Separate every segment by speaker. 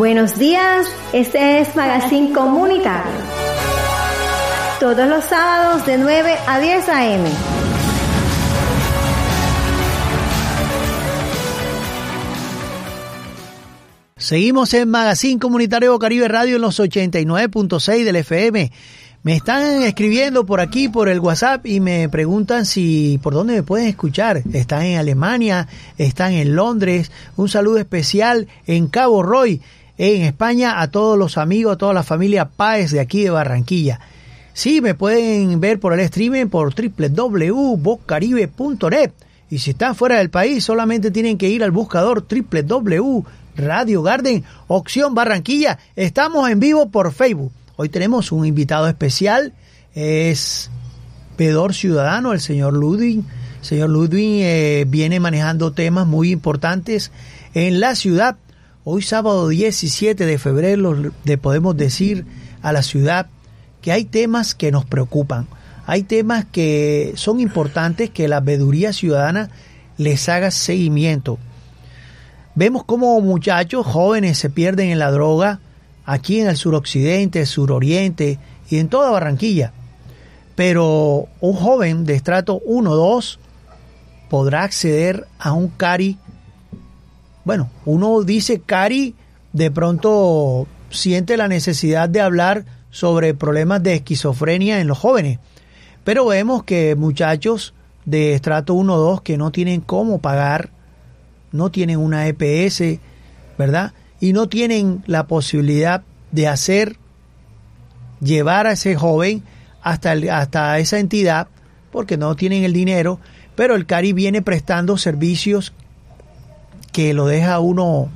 Speaker 1: Buenos días, este es Magazine Comunitario. Todos los sábados de 9 a 10 a.m.
Speaker 2: Seguimos en Magazine Comunitario Caribe Radio en los 89.6 del FM. Me están escribiendo por aquí, por el WhatsApp, y me preguntan si por dónde me pueden escuchar. Están en Alemania, están en Londres. Un saludo especial en Cabo Roy, en España, a todos los amigos, a toda la familia Páez de aquí de Barranquilla. Sí, me pueden ver por el streaming por www.bocaribe.net. Y si están fuera del país, solamente tienen que ir al buscador www Radio Garden, opción Barranquilla. Estamos en vivo por Facebook. Hoy tenemos un invitado especial, es pedor ciudadano, el señor Ludwig. El señor Ludwig eh, viene manejando temas muy importantes en la ciudad. Hoy sábado 17 de febrero le podemos decir a la ciudad que hay temas que nos preocupan. Hay temas que son importantes que la veeduría ciudadana les haga seguimiento. Vemos cómo muchachos jóvenes se pierden en la droga aquí en el suroccidente, suroriente y en toda Barranquilla. Pero un joven de estrato 1 2 podrá acceder a un CARI. Bueno, uno dice CARI, de pronto siente la necesidad de hablar sobre problemas de esquizofrenia en los jóvenes. Pero vemos que muchachos de estrato 1 2 que no tienen cómo pagar no tienen una EPS, ¿verdad? Y no tienen la posibilidad de hacer, llevar a ese joven hasta, hasta esa entidad, porque no tienen el dinero, pero el CARI viene prestando servicios que lo deja uno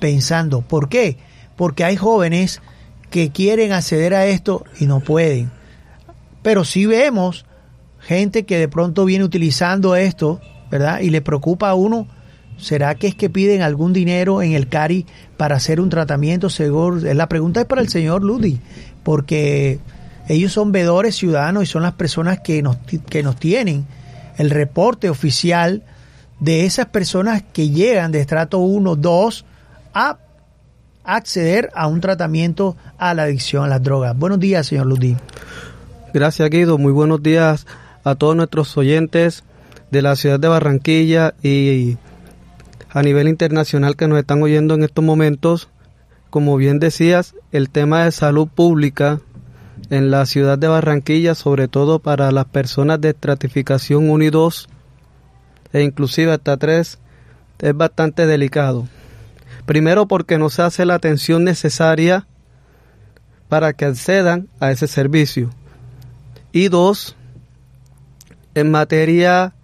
Speaker 2: pensando. ¿Por qué? Porque hay jóvenes que quieren acceder a esto y no pueden. Pero sí vemos gente que de pronto viene utilizando esto, ¿verdad? Y le preocupa a uno ¿Será que es que piden algún dinero en el CARI para hacer un tratamiento seguro? La pregunta es para el señor Ludi, porque ellos son vedores ciudadanos y son las personas que nos, que nos tienen el reporte oficial de esas personas que llegan de estrato 1, 2 a acceder a un tratamiento a la adicción a las drogas. Buenos días, señor Ludi.
Speaker 3: Gracias, Guido. Muy buenos días a todos nuestros oyentes de la ciudad de Barranquilla y a nivel internacional que nos están oyendo en estos momentos. Como bien decías, el tema de salud pública en la ciudad de Barranquilla, sobre todo para las personas de estratificación 1 y 2 e inclusive hasta 3, es bastante delicado. Primero porque no se hace la atención necesaria para que accedan a ese servicio. Y dos, en materia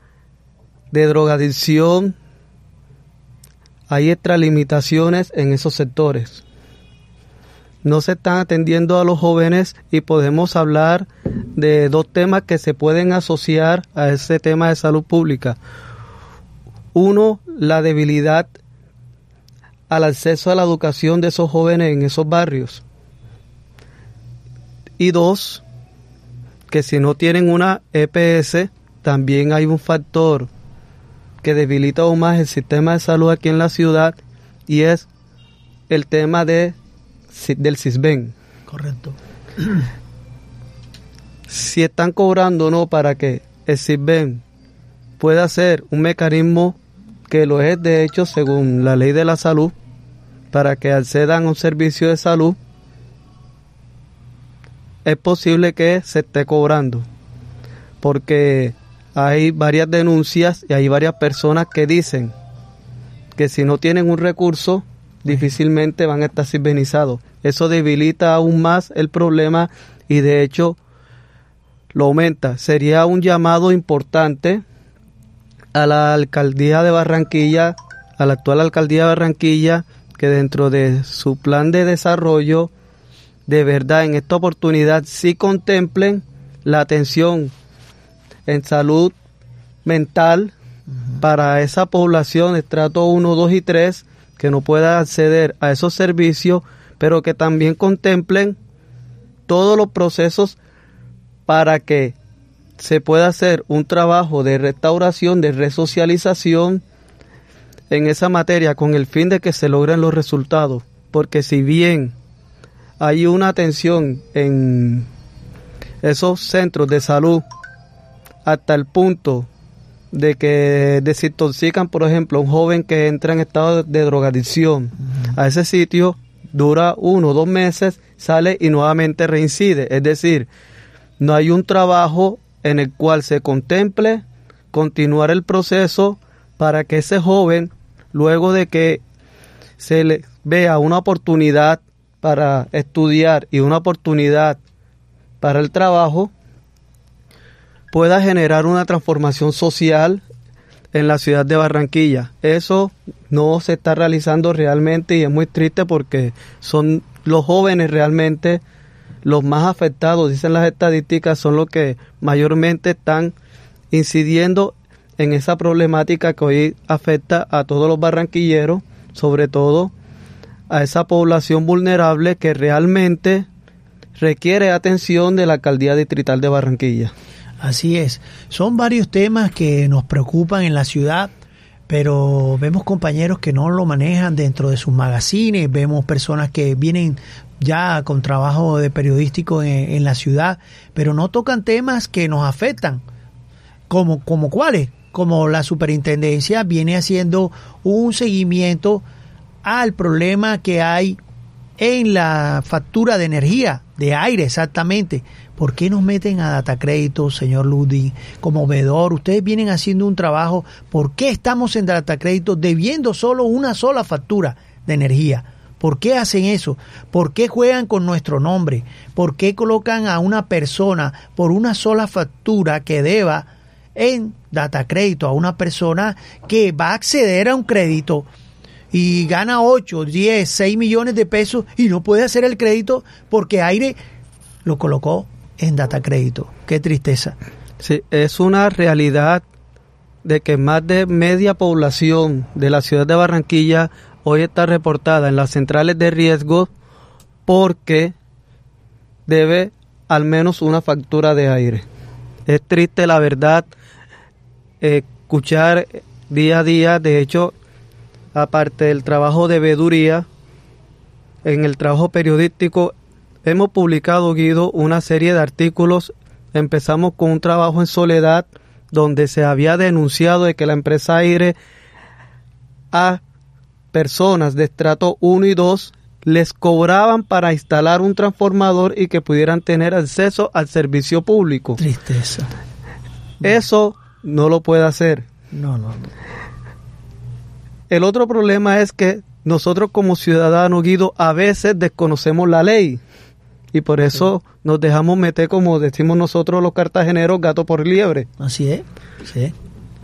Speaker 3: de drogadicción, hay extralimitaciones en esos sectores. No se están atendiendo a los jóvenes y podemos hablar de dos temas que se pueden asociar a ese tema de salud pública. Uno, la debilidad al acceso a la educación de esos jóvenes en esos barrios. Y dos, que si no tienen una EPS, también hay un factor que debilita aún más el sistema de salud aquí en la ciudad y es el tema de, del CISBEN.
Speaker 2: Correcto.
Speaker 3: Si están cobrando o no para que el CISBEN pueda ser un mecanismo que lo es de hecho según la ley de la salud para que accedan a un servicio de salud es posible que se esté cobrando porque hay varias denuncias y hay varias personas que dicen que si no tienen un recurso, difícilmente van a estar sirvenizados. Eso debilita aún más el problema y de hecho lo aumenta. Sería un llamado importante a la alcaldía de Barranquilla, a la actual alcaldía de Barranquilla, que dentro de su plan de desarrollo, de verdad en esta oportunidad sí contemplen la atención en salud mental para esa población de estrato 1, 2 y 3 que no pueda acceder a esos servicios, pero que también contemplen todos los procesos para que se pueda hacer un trabajo de restauración, de resocialización en esa materia con el fin de que se logren los resultados. porque si bien hay una atención en esos centros de salud hasta el punto de que desintoxican, por ejemplo, un joven que entra en estado de drogadicción a ese sitio, dura uno o dos meses, sale y nuevamente reincide. Es decir, no hay un trabajo en el cual se contemple continuar el proceso para que ese joven, luego de que se le vea una oportunidad para estudiar y una oportunidad para el trabajo, pueda generar una transformación social en la ciudad de Barranquilla. Eso no se está realizando realmente y es muy triste porque son los jóvenes realmente los más afectados, dicen las estadísticas, son los que mayormente están incidiendo en esa problemática que hoy afecta a todos los barranquilleros, sobre todo a esa población vulnerable que realmente requiere atención de la alcaldía distrital de Barranquilla.
Speaker 2: Así es. Son varios temas que nos preocupan en la ciudad, pero vemos compañeros que no lo manejan dentro de sus magazines, vemos personas que vienen ya con trabajo de periodístico en, la ciudad, pero no tocan temas que nos afectan, como, como cuáles, como la superintendencia viene haciendo un seguimiento al problema que hay en la factura de energía, de aire exactamente, ¿Por qué nos meten a data crédito, señor Ludi, como vedor? Ustedes vienen haciendo un trabajo. ¿Por qué estamos en data crédito debiendo solo una sola factura de energía? ¿Por qué hacen eso? ¿Por qué juegan con nuestro nombre? ¿Por qué colocan a una persona por una sola factura que deba en data crédito a una persona que va a acceder a un crédito y gana 8, 10, 6 millones de pesos y no puede hacer el crédito porque aire lo colocó en data crédito. Qué tristeza.
Speaker 3: Sí, es una realidad de que más de media población de la ciudad de Barranquilla hoy está reportada en las centrales de riesgo porque debe al menos una factura de aire. Es triste la verdad escuchar día a día, de hecho, aparte del trabajo de veduría, en el trabajo periodístico Hemos publicado, Guido, una serie de artículos. Empezamos con un trabajo en soledad donde se había denunciado de que la empresa Aire a personas de estrato 1 y 2 les cobraban para instalar un transformador y que pudieran tener acceso al servicio público.
Speaker 2: Tristeza.
Speaker 3: Eso no lo puede hacer.
Speaker 2: No, no, no.
Speaker 3: El otro problema es que nosotros como ciudadanos, Guido, a veces desconocemos la ley y por eso nos dejamos meter, como decimos nosotros los cartageneros, gato por liebre.
Speaker 2: Así es, sí.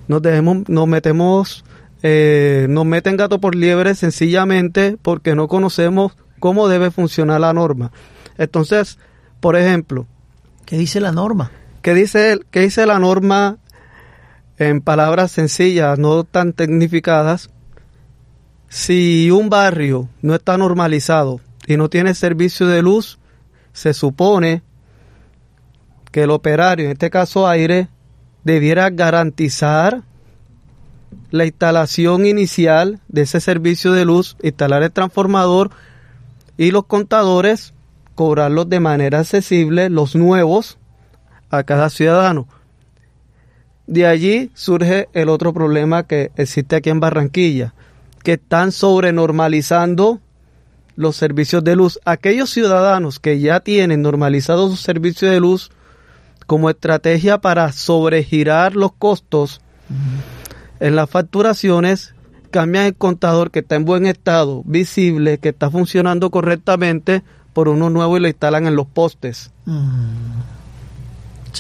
Speaker 3: Nos, dejemos, nos metemos, eh, nos meten gato por liebre sencillamente porque no conocemos cómo debe funcionar la norma. Entonces, por ejemplo...
Speaker 2: ¿Qué dice la norma?
Speaker 3: ¿Qué dice, qué dice la norma en palabras sencillas, no tan tecnificadas? Si un barrio no está normalizado y no tiene servicio de luz, se supone que el operario, en este caso aire, debiera garantizar la instalación inicial de ese servicio de luz, instalar el transformador y los contadores cobrarlos de manera accesible, los nuevos, a cada ciudadano. De allí surge el otro problema que existe aquí en Barranquilla, que están sobrenormalizando los servicios de luz. Aquellos ciudadanos que ya tienen normalizado su servicio de luz como estrategia para sobregirar los costos en las facturaciones, cambian el contador que está en buen estado, visible, que está funcionando correctamente, por uno nuevo y lo instalan en los postes.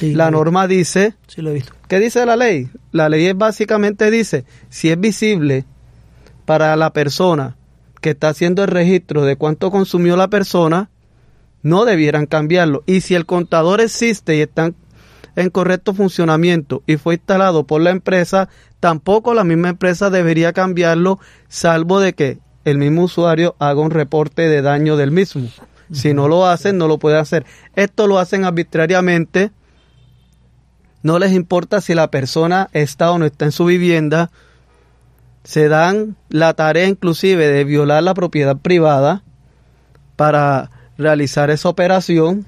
Speaker 3: la norma dice,
Speaker 2: sí, lo he visto.
Speaker 3: ¿qué dice la ley? La ley es básicamente dice, si es visible para la persona que está haciendo el registro de cuánto consumió la persona, no debieran cambiarlo. Y si el contador existe y está en correcto funcionamiento y fue instalado por la empresa, tampoco la misma empresa debería cambiarlo, salvo de que el mismo usuario haga un reporte de daño del mismo. Si no lo hacen, no lo puede hacer. Esto lo hacen arbitrariamente. No les importa si la persona está o no está en su vivienda se dan la tarea inclusive de violar la propiedad privada para realizar esa operación.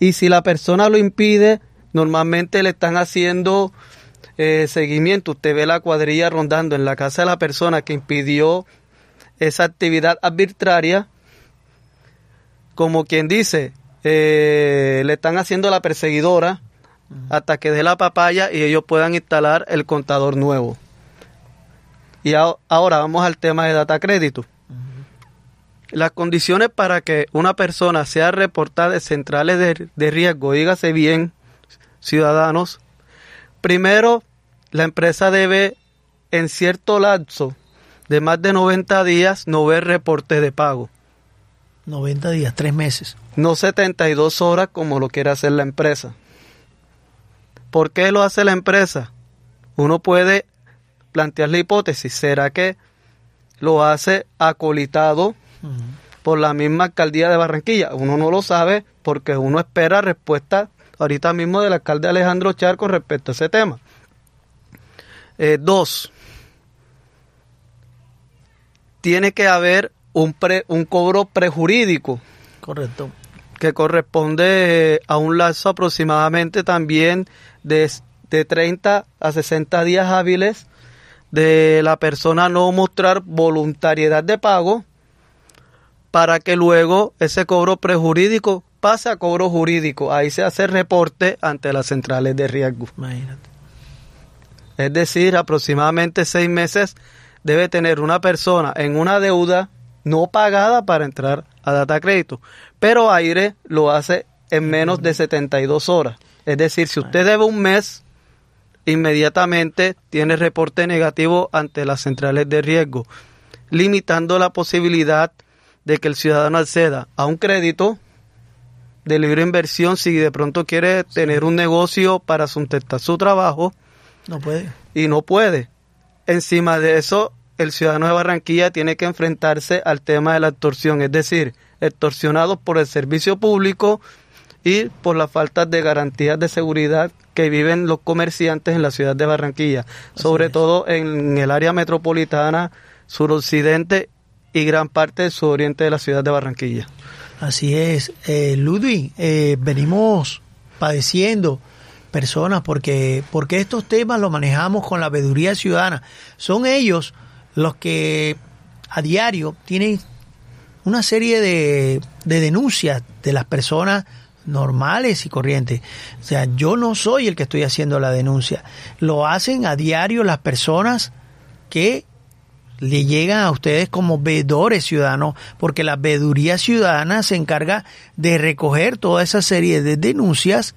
Speaker 3: Y si la persona lo impide, normalmente le están haciendo eh, seguimiento. Usted ve la cuadrilla rondando en la casa de la persona que impidió esa actividad arbitraria, como quien dice, eh, le están haciendo la perseguidora hasta que dé la papaya y ellos puedan instalar el contador nuevo. Y ahora vamos al tema de data crédito. Las condiciones para que una persona sea reportada de centrales de, de riesgo, dígase bien, ciudadanos, primero la empresa debe en cierto lapso de más de 90 días no ver reporte de pago.
Speaker 2: 90 días, tres meses.
Speaker 3: No 72 horas como lo quiere hacer la empresa. ¿Por qué lo hace la empresa? Uno puede plantear la hipótesis, ¿será que lo hace acolitado por la misma alcaldía de Barranquilla? Uno no lo sabe porque uno espera respuesta ahorita mismo del alcalde Alejandro Charco respecto a ese tema. Eh, dos, tiene que haber un, un cobro prejurídico.
Speaker 2: Correcto.
Speaker 3: Que corresponde a un lazo aproximadamente también de, de 30 a 60 días hábiles de la persona no mostrar voluntariedad de pago para que luego ese cobro prejurídico pase a cobro jurídico. Ahí se hace reporte ante las centrales de riesgo.
Speaker 2: Imagínate.
Speaker 3: Es decir, aproximadamente seis meses debe tener una persona en una deuda no pagada para entrar a data crédito. Pero Aire lo hace en menos de 72 horas. Es decir, si usted debe un mes, inmediatamente tiene reporte negativo ante las centrales de riesgo, limitando la posibilidad de que el ciudadano acceda a un crédito de libre inversión si de pronto quiere tener un negocio para sustentar su trabajo.
Speaker 2: No puede.
Speaker 3: Y no puede. Encima de eso, el ciudadano de Barranquilla tiene que enfrentarse al tema de la extorsión, es decir, extorsionados por el servicio público y por la falta de garantías de seguridad que viven los comerciantes en la ciudad de Barranquilla, sobre todo en el área metropolitana, suroccidente y gran parte del suroriente de la ciudad de Barranquilla.
Speaker 2: Así es. Eh, Ludwig, eh, venimos padeciendo personas porque, porque estos temas los manejamos con la veeduría ciudadana. Son ellos los que a diario tienen una serie de, de denuncias de las personas normales y corrientes. O sea, yo no soy el que estoy haciendo la denuncia. Lo hacen a diario las personas que le llegan a ustedes como veedores ciudadanos, porque la veeduría ciudadana se encarga de recoger toda esa serie de denuncias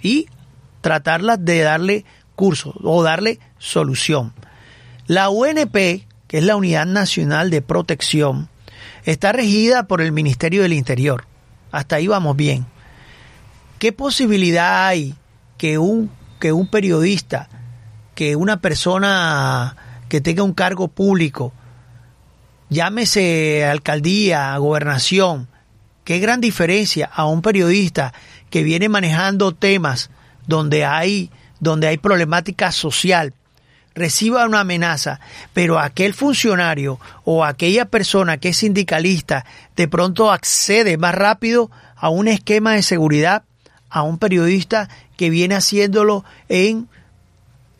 Speaker 2: y tratarlas de darle curso o darle solución. La UNP, que es la Unidad Nacional de Protección, está regida por el Ministerio del Interior. Hasta ahí vamos bien. ¿Qué posibilidad hay que un, que un periodista, que una persona que tenga un cargo público, llámese alcaldía, gobernación, qué gran diferencia a un periodista que viene manejando temas donde hay, donde hay problemática social, reciba una amenaza, pero aquel funcionario o aquella persona que es sindicalista de pronto accede más rápido a un esquema de seguridad a un periodista que viene haciéndolo en,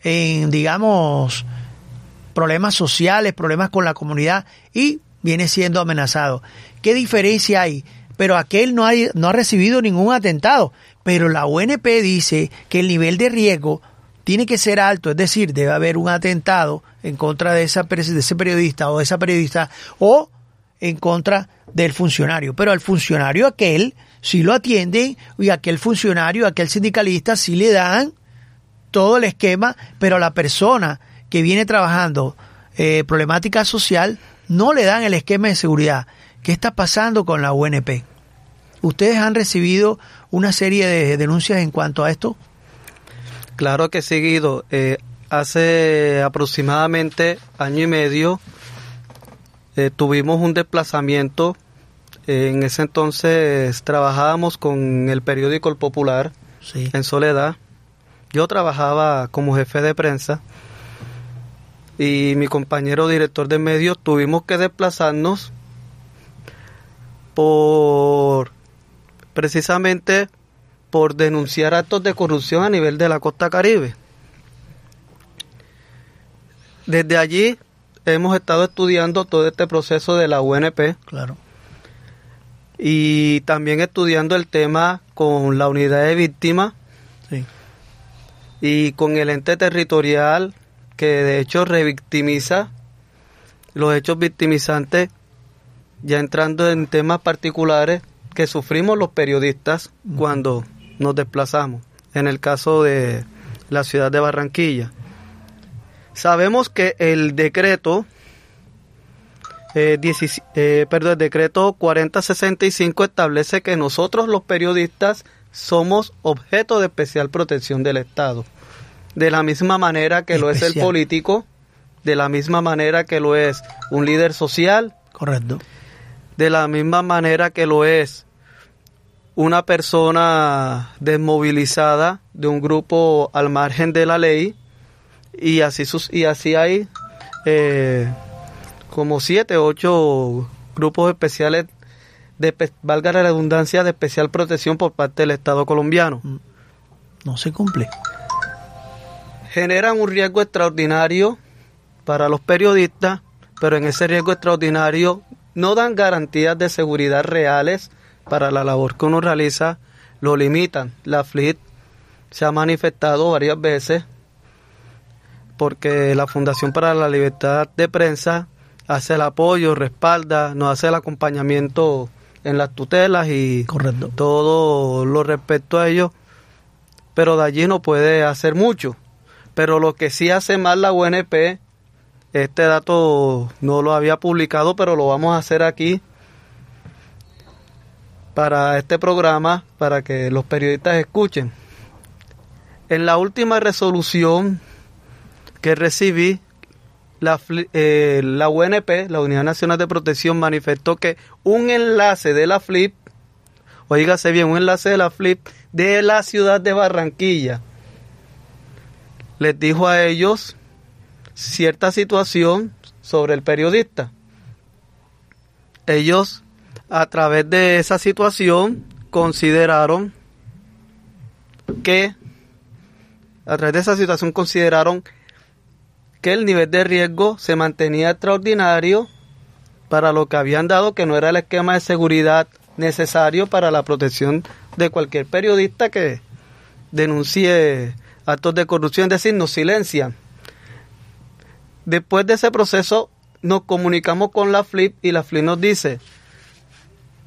Speaker 2: en digamos, problemas sociales, problemas con la comunidad y viene siendo amenazado. ¿Qué diferencia hay? Pero aquel no, no ha recibido ningún atentado, pero la UNP dice que el nivel de riesgo tiene que ser alto, es decir, debe haber un atentado en contra de, esa, de ese periodista o de esa periodista o en contra del funcionario. Pero al funcionario aquel si lo atienden y aquel funcionario, aquel sindicalista sí le dan todo el esquema, pero la persona que viene trabajando eh, problemática social no le dan el esquema de seguridad. ¿Qué está pasando con la UNP? ¿Ustedes han recibido una serie de denuncias en cuanto a esto?
Speaker 3: Claro que sí, Guido. Eh, hace aproximadamente año y medio eh, tuvimos un desplazamiento en ese entonces trabajábamos con el periódico El Popular en Soledad. Yo trabajaba como jefe de prensa y mi compañero director de medios tuvimos que desplazarnos por precisamente por denunciar actos de corrupción a nivel de la costa caribe. Desde allí hemos estado estudiando todo este proceso de la UNP.
Speaker 2: Claro.
Speaker 3: Y también estudiando el tema con la unidad de víctimas
Speaker 2: Sí.
Speaker 3: y con el ente territorial que de hecho revictimiza los hechos victimizantes, ya entrando en temas particulares que sufrimos los periodistas cuando nos desplazamos, en el caso de la ciudad de Barranquilla. Sabemos que el decreto, eh, 17 eh, perdón, el decreto 4065 establece que nosotros los periodistas somos objeto de especial protección del Estado. De la misma manera que lo es el político, de la misma manera que lo es un líder social,
Speaker 2: Correcto.
Speaker 3: de la misma manera que lo es una persona desmovilizada de un grupo al margen de la ley y así sus y así hay eh, como siete ocho grupos especiales de valga la redundancia de especial protección por parte del Estado colombiano
Speaker 2: No se cumple.
Speaker 3: Generan un riesgo extraordinario para los periodistas, pero en ese riesgo extraordinario no dan garantías de seguridad reales para la labor que uno realiza, lo limitan. La FLIT se ha manifestado varias veces porque la Fundación para la Libertad de Prensa hace el apoyo, respalda, nos hace el acompañamiento en las tutelas y
Speaker 2: Correcto.
Speaker 3: todo lo respecto a ello, pero de allí no puede hacer mucho. Pero lo que sí hace más la UNP, este dato no lo había publicado, pero lo vamos a hacer aquí para este programa, para que los periodistas escuchen. En la última resolución que recibí, la, eh, la UNP, la Unidad Nacional de Protección, manifestó que un enlace de la FLIP, oígase bien, un enlace de la FLIP de la ciudad de Barranquilla, les dijo a ellos cierta situación sobre el periodista. Ellos, a través de esa situación, consideraron que, a través de esa situación, consideraron que el nivel de riesgo se mantenía extraordinario para lo que habían dado, que no era el esquema de seguridad necesario para la protección de cualquier periodista que denuncie actos de corrupción, es decir, nos silencian. Después de ese proceso nos comunicamos con la FLIP y la FLIP nos dice,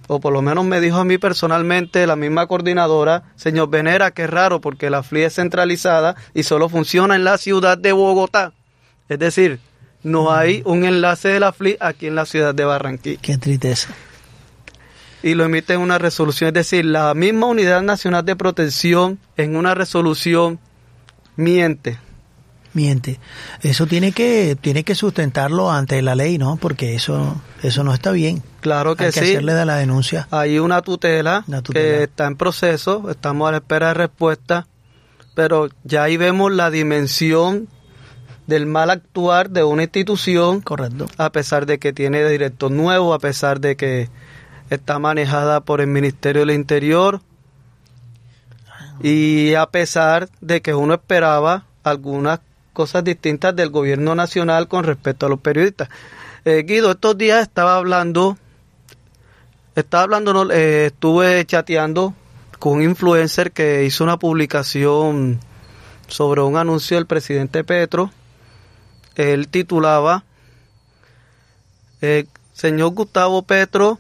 Speaker 3: o por lo menos me dijo a mí personalmente la misma coordinadora, señor Venera, que es raro porque la FLI es centralizada y solo funciona en la ciudad de Bogotá. Es decir, no hay un enlace de la FLI aquí en la ciudad de Barranquilla.
Speaker 2: Qué tristeza.
Speaker 3: Y lo emite en una resolución. Es decir, la misma Unidad Nacional de Protección en una resolución miente.
Speaker 2: Miente. Eso tiene que tiene que sustentarlo ante la ley, ¿no? Porque eso eso no está bien.
Speaker 3: Claro que
Speaker 2: Hay que
Speaker 3: sí.
Speaker 2: hacerle de la denuncia.
Speaker 3: Hay una tutela,
Speaker 2: Una tutela.
Speaker 3: que está en proceso, estamos a la espera de respuesta, pero ya ahí vemos la dimensión del mal actuar de una institución,
Speaker 2: Correcto.
Speaker 3: a pesar de que tiene director nuevo, a pesar de que está manejada por el Ministerio del Interior y a pesar de que uno esperaba algunas cosas distintas del gobierno nacional con respecto a los periodistas. Eh, Guido, estos días estaba hablando, estaba hablando, eh, estuve chateando con un influencer que hizo una publicación sobre un anuncio del presidente Petro. Él titulaba, eh, señor Gustavo Petro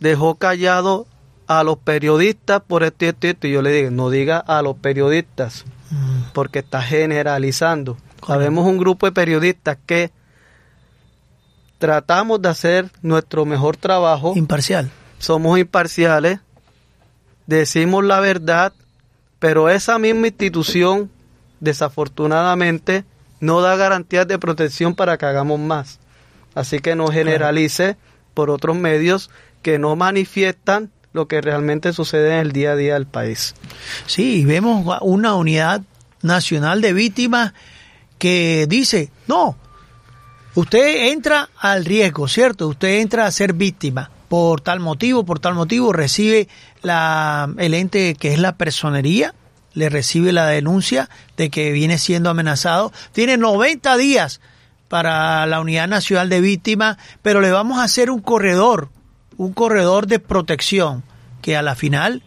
Speaker 3: dejó callado a los periodistas por esto y esto y esto. Y yo le digo, no diga a los periodistas,
Speaker 2: Mm,
Speaker 3: porque está generalizando. Sabemos un grupo de periodistas que tratamos de hacer nuestro mejor trabajo,
Speaker 2: Imparcial.
Speaker 3: somos imparciales, decimos la verdad, pero esa misma institución, desafortunadamente, no da garantías de protección para que hagamos más. Así que no generalice por otros medios que no manifiestan lo que realmente sucede en el día a día del país.
Speaker 2: Sí, vemos una unidad nacional de víctimas que dice, no, usted entra al riesgo, ¿cierto? Usted entra a ser víctima, por tal motivo, por tal motivo, recibe la, el ente que es la personería, le recibe la denuncia de que viene siendo amenazado. Tiene 90 días para la Unidad Nacional de Víctimas, pero le vamos a hacer un corredor, un corredor de protección, que a la final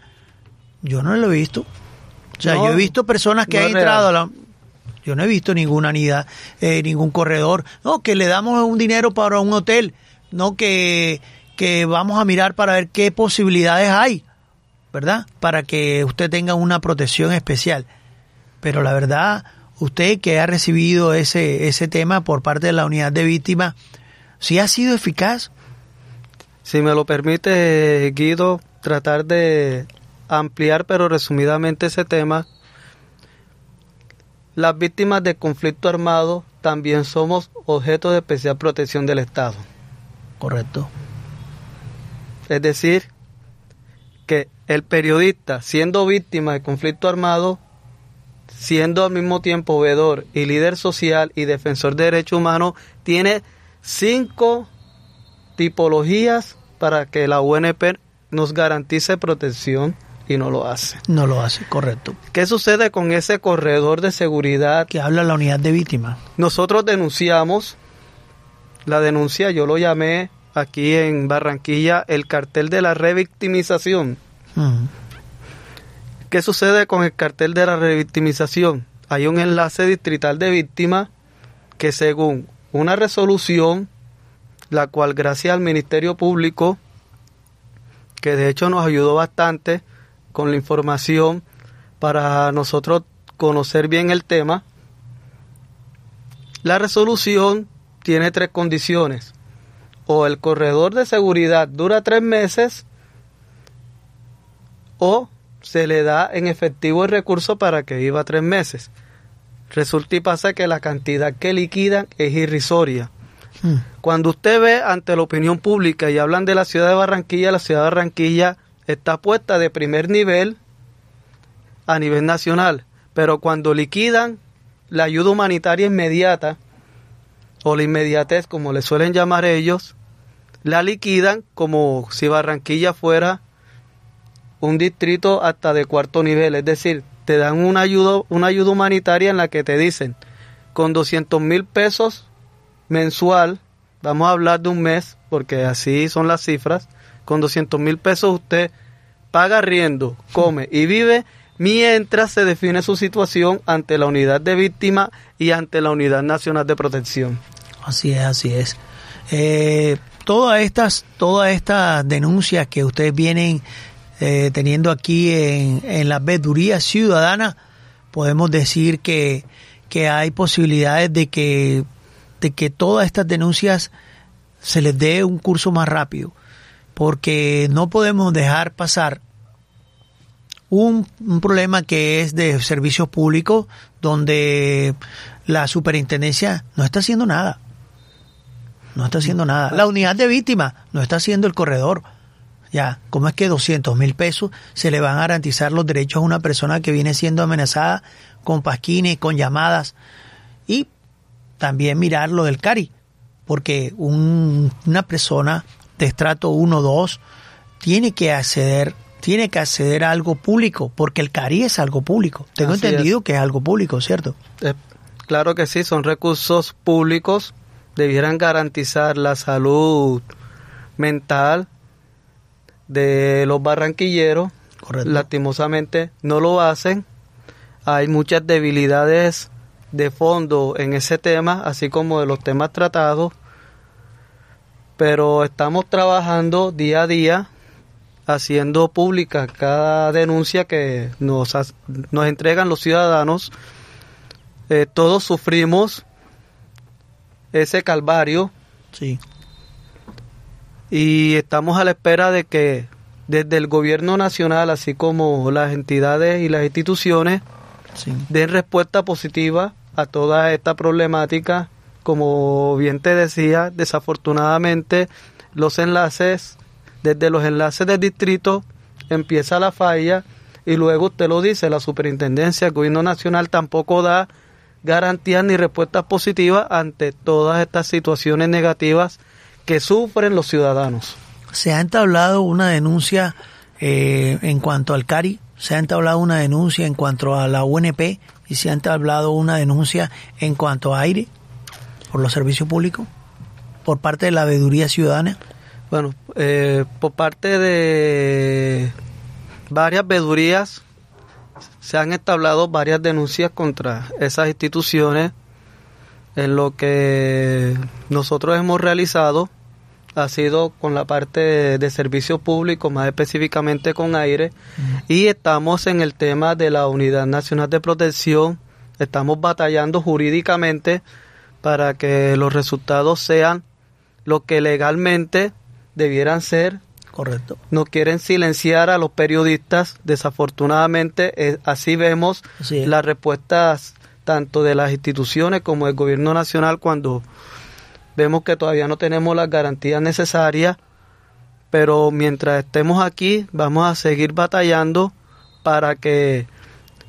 Speaker 2: yo no lo he visto. O sea, yo he visto personas que han entrado a la... Yo no he visto ninguna unidad, eh, ningún corredor. No, que le damos un dinero para un hotel. No, que, que vamos a mirar para ver qué posibilidades hay, ¿verdad? Para que usted tenga una protección especial. Pero la verdad, usted que ha recibido ese, ese tema por parte de la unidad de víctimas, ¿sí ha sido eficaz?
Speaker 3: Si me lo permite, Guido, tratar de ampliar pero resumidamente ese tema. Las víctimas de conflicto armado también somos objeto de especial protección del Estado.
Speaker 2: Correcto.
Speaker 3: Es decir, que el periodista, siendo víctima de conflicto armado, siendo al mismo tiempo veedor y líder social y defensor de derechos humanos, tiene cinco tipologías para que la UNP nos garantice protección y no lo hace.
Speaker 2: No lo hace, correcto.
Speaker 3: ¿Qué sucede con ese corredor de seguridad?
Speaker 2: Que habla la unidad de víctimas.
Speaker 3: Nosotros denunciamos, la denuncia yo lo llamé aquí en Barranquilla el cartel de la revictimización. ¿Qué sucede con el cartel de la revictimización? Hay un enlace distrital de víctimas que según una resolución, la cual gracias al Ministerio Público, que de hecho nos ayudó bastante con la información para nosotros conocer bien el tema, la resolución tiene tres condiciones. O el corredor de seguridad dura tres meses o se le da en efectivo el recurso para que viva tres meses. Resulta y pasa que la cantidad que liquidan es irrisoria. Hmm. Cuando usted ve ante la opinión pública y hablan de la ciudad de Barranquilla, la ciudad de Barranquilla está puesta de primer nivel a nivel nacional, pero cuando liquidan la ayuda humanitaria inmediata, o la inmediatez como le suelen llamar ellos, la liquidan como si Barranquilla fuera un distrito hasta de cuarto nivel, es decir, te dan una ayuda, una ayuda humanitaria en la que te dicen, con 200 mil pesos mensual, vamos a hablar de un mes, porque así son las cifras, con 200 mil pesos usted paga riendo, come y vive mientras se define su situación ante la unidad de víctima y ante la unidad nacional de protección.
Speaker 2: Así es, así es. Eh, todas estas, todas estas denuncias que ustedes vienen eh, teniendo aquí en, en la veeduría ciudadana, podemos decir que, que hay posibilidades de que, de que todas estas denuncias se les dé un curso más rápido, porque no podemos dejar pasar un, un, problema que es de servicios públicos donde la superintendencia no está haciendo nada. No está haciendo nada. La unidad de víctimas no está haciendo el corredor. Ya, ¿cómo es que 200 mil pesos se le van a garantizar los derechos a una persona que viene siendo amenazada con pasquines, con llamadas? Y también mirar lo del CARI, porque un, una persona de estrato 1 2 tiene que acceder tiene que acceder a algo público, porque el CARI es algo público. Tengo entendido que es algo público, ¿cierto?
Speaker 3: Eh, claro que sí, son recursos públicos, debieran garantizar la salud mental de los barranquilleros. Lastimosamente no lo hacen. Hay muchas debilidades de fondo en ese tema, así como de los temas tratados. Pero estamos trabajando día a día haciendo pública cada denuncia que nos, nos entregan los ciudadanos. Eh, todos sufrimos ese calvario.
Speaker 2: Sí
Speaker 3: y estamos a la espera de que desde el gobierno nacional, así como las entidades y las instituciones, den respuesta positiva a toda esta problemática. Como bien te decía, desafortunadamente los enlaces, desde los enlaces del distrito empieza la falla y luego usted lo dice, la superintendencia, el gobierno nacional tampoco da garantías ni respuestas positivas ante todas estas situaciones negativas que sufren los ciudadanos.
Speaker 2: Se ha entablado una denuncia eh, en cuanto al CARI, se ha entablado una denuncia en cuanto a la UNP y se ha entablado una denuncia en cuanto a aire por los servicios públicos por parte de la veeduría ciudadana.
Speaker 3: Bueno, eh, por parte de varias veedurías se han entablado varias denuncias contra esas instituciones en lo que nosotros hemos realizado ha sido con la parte de, servicio público, más específicamente con aire, y estamos en el tema de la Unidad Nacional de Protección, estamos batallando jurídicamente para que los resultados sean lo que legalmente debieran ser.
Speaker 2: Correcto.
Speaker 3: No quieren silenciar a los periodistas, desafortunadamente eh, así vemos las respuestas tanto de las instituciones como del gobierno nacional cuando Vemos que todavía no tenemos las garantías necesarias, pero mientras estemos aquí vamos a seguir batallando para que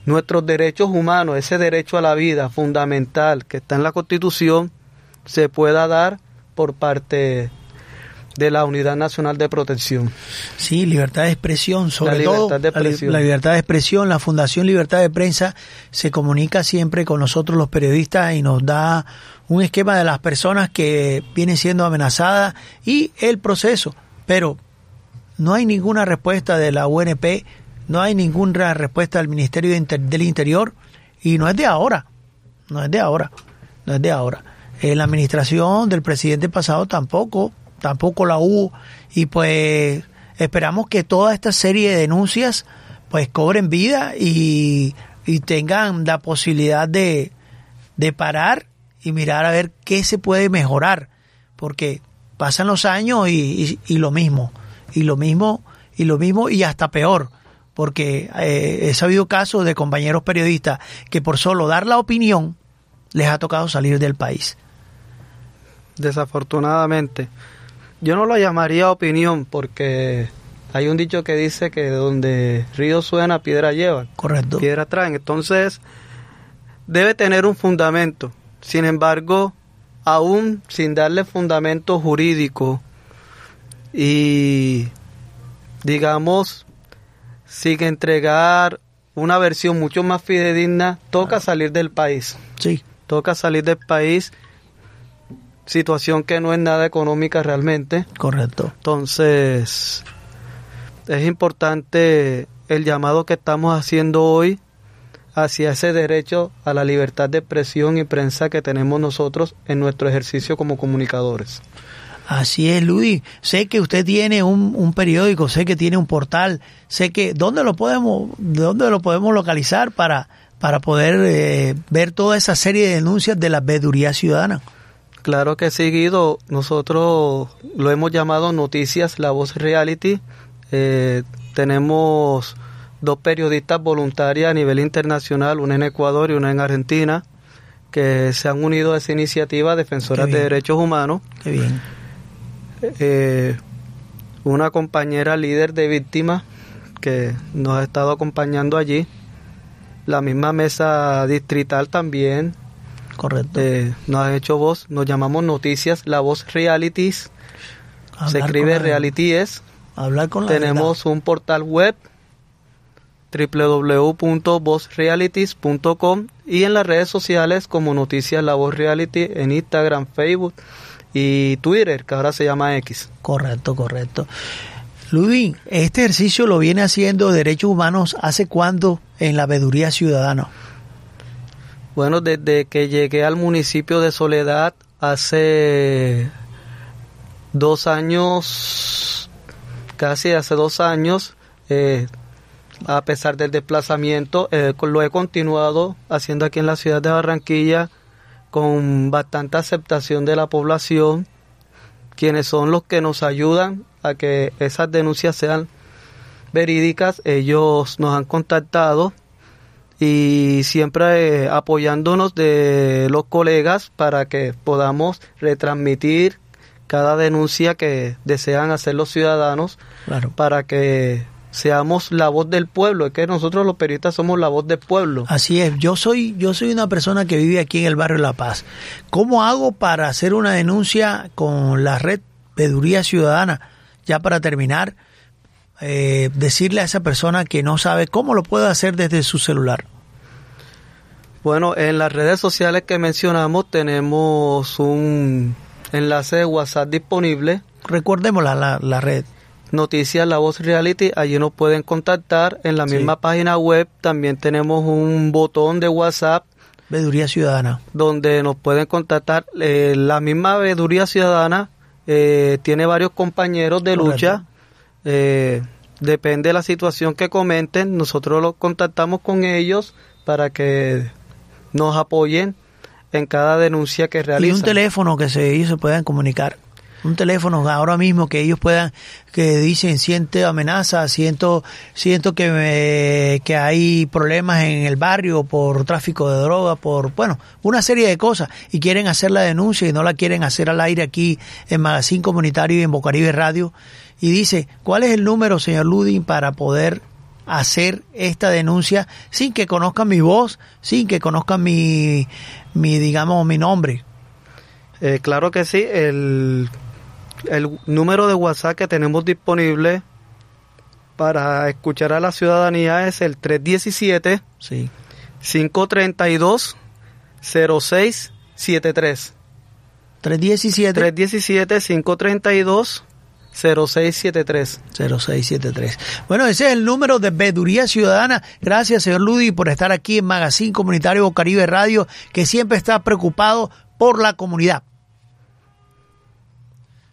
Speaker 3: nuestros derechos humanos, ese derecho a la vida fundamental que está en la Constitución, se pueda dar por parte de la Unidad Nacional de Protección.
Speaker 2: Sí, libertad de expresión, sobre todo La, libertad de expresión. La Fundación Libertad de Prensa se comunica siempre con nosotros los periodistas y nos da un esquema de las personas que vienen siendo amenazadas y el proceso. Pero no hay ninguna respuesta de la UNP, no hay ninguna respuesta del Ministerio del Interior y no es de ahora, no es de ahora, no es de ahora. En la administración del presidente pasado tampoco, tampoco la hubo y pues esperamos que toda esta serie de denuncias pues cobren vida y, y tengan la posibilidad de, de parar y mirar a ver qué se puede mejorar, porque pasan los años y, y, lo mismo, y lo mismo, y lo mismo, y hasta peor, porque eh, he sabido casos de compañeros periodistas que por solo dar la opinión les ha tocado salir del país.
Speaker 3: Desafortunadamente. Yo no lo llamaría opinión porque hay un dicho que dice que donde río suena, piedra lleva.
Speaker 2: Correcto.
Speaker 3: Piedra traen. Entonces, debe tener un fundamento. Sin embargo, aún sin darle fundamento jurídico y, digamos, sin entregar una versión mucho más fidedigna, toca salir del país.
Speaker 2: Sí.
Speaker 3: Toca salir del país, situación que no es nada económica realmente.
Speaker 2: Correcto.
Speaker 3: Entonces, es importante el llamado que estamos haciendo hoy hacia ese derecho a la libertad de expresión y prensa que tenemos nosotros en nuestro ejercicio como comunicadores.
Speaker 2: Así es, Luis. Sé que usted tiene un, periódico, sé que tiene un portal, sé que dónde lo podemos, dónde lo podemos localizar para para poder eh, ver toda esa serie de denuncias de la veeduría ciudadana.
Speaker 3: Claro que sí, Guido. Nosotros lo hemos llamado Noticias La Voz Reality. Eh, tenemos dos periodistas voluntarias a nivel internacional, una en Ecuador y una en Argentina, que se han unido a esa iniciativa defensoras de derechos humanos.
Speaker 2: Qué bien.
Speaker 3: Eh, una compañera líder de víctimas que nos ha estado acompañando allí. La misma mesa distrital también.
Speaker 2: Correcto.
Speaker 3: Eh, nos ha hecho voz, nos llamamos Noticias, la voz Realities. se escribe Realities.
Speaker 2: Hablar con
Speaker 3: la Tenemos un portal web www.vozrealities.com y en las redes sociales como Noticias La Voz Reality en Instagram, Facebook y Twitter, que ahora se llama X.
Speaker 2: Correcto, correcto. Luis, este ejercicio lo viene haciendo Derechos Humanos hace cuándo en la veeduría ciudadana?
Speaker 3: Bueno, desde que llegué al municipio de Soledad hace dos años, casi hace dos años, eh, a pesar del desplazamiento, eh, lo he continuado haciendo aquí en la ciudad de Barranquilla con bastante aceptación de la población, quienes son los que nos ayudan a que esas denuncias sean verídicas. Ellos nos han contactado y siempre eh, apoyándonos de los colegas para que podamos retransmitir cada denuncia que desean hacer los ciudadanos para que seamos la voz del pueblo, es que nosotros los periodistas somos la voz del pueblo.
Speaker 2: Así es, yo soy yo soy una persona que vive aquí en el barrio La Paz. ¿Cómo hago para hacer una denuncia con la red Peduría Ciudadana? ya para terminar, eh, decirle a esa persona que no sabe cómo lo puede hacer desde su celular?
Speaker 3: Bueno, en las redes sociales que mencionamos tenemos un enlace de WhatsApp disponible.
Speaker 2: Recordemos la, la, red.
Speaker 3: Noticias La Voz Reality, allí nos pueden contactar. En la misma página web también tenemos un botón de WhatsApp.
Speaker 2: Veeduría Ciudadana.
Speaker 3: Donde nos pueden contactar. Eh, la misma Veeduría Ciudadana eh, tiene varios compañeros de lucha. Eh, depende de la situación que comenten, nosotros los contactamos con ellos para que nos apoyen en cada denuncia que realizan.
Speaker 2: Y un teléfono que se, ellos se puedan comunicar. Un teléfono ahora mismo que ellos puedan, que dicen siento amenaza, siento, siento que me, que hay problemas en el barrio por tráfico de droga, por, bueno, una serie de cosas y quieren hacer la denuncia y no la quieren hacer al aire aquí en Magazine Comunitario y en Bocaribe Radio. Y dice, ¿cuál es el número, señor Ludin, para poder hacer esta denuncia sin que conozcan mi voz, sin que conozcan mi, mi digamos, mi nombre.
Speaker 3: Eh, claro que sí, el, el número de WhatsApp que tenemos disponible para escuchar a la ciudadanía es el 317 sí. 532 0673. 317 317 532 0673.
Speaker 2: 0673. Bueno, ese es el número de Veduría Ciudadana. Gracias, señor Ludi, por estar aquí en Magazine Comunitario Caribe Radio, que siempre está preocupado por la comunidad.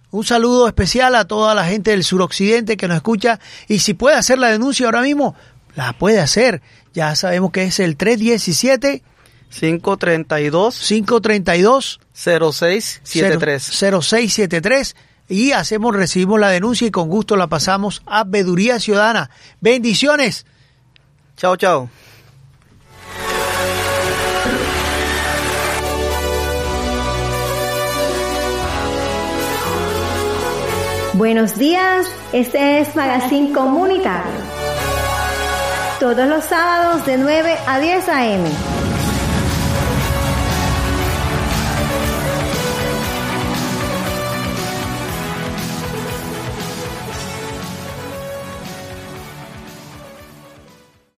Speaker 2: Un saludo especial a toda la gente del suroccidente que nos escucha y si puede hacer la denuncia ahora mismo, la puede hacer. Ya sabemos que es el 317
Speaker 3: 532
Speaker 2: 532
Speaker 3: 0673
Speaker 2: 0673 y hacemos, recibimos la denuncia y con gusto la pasamos a Veduría Ciudadana. Bendiciones.
Speaker 3: Chao, chao.
Speaker 1: Buenos días, este es Magazine Comunitario. Todos los sábados de 9 a 10 a.m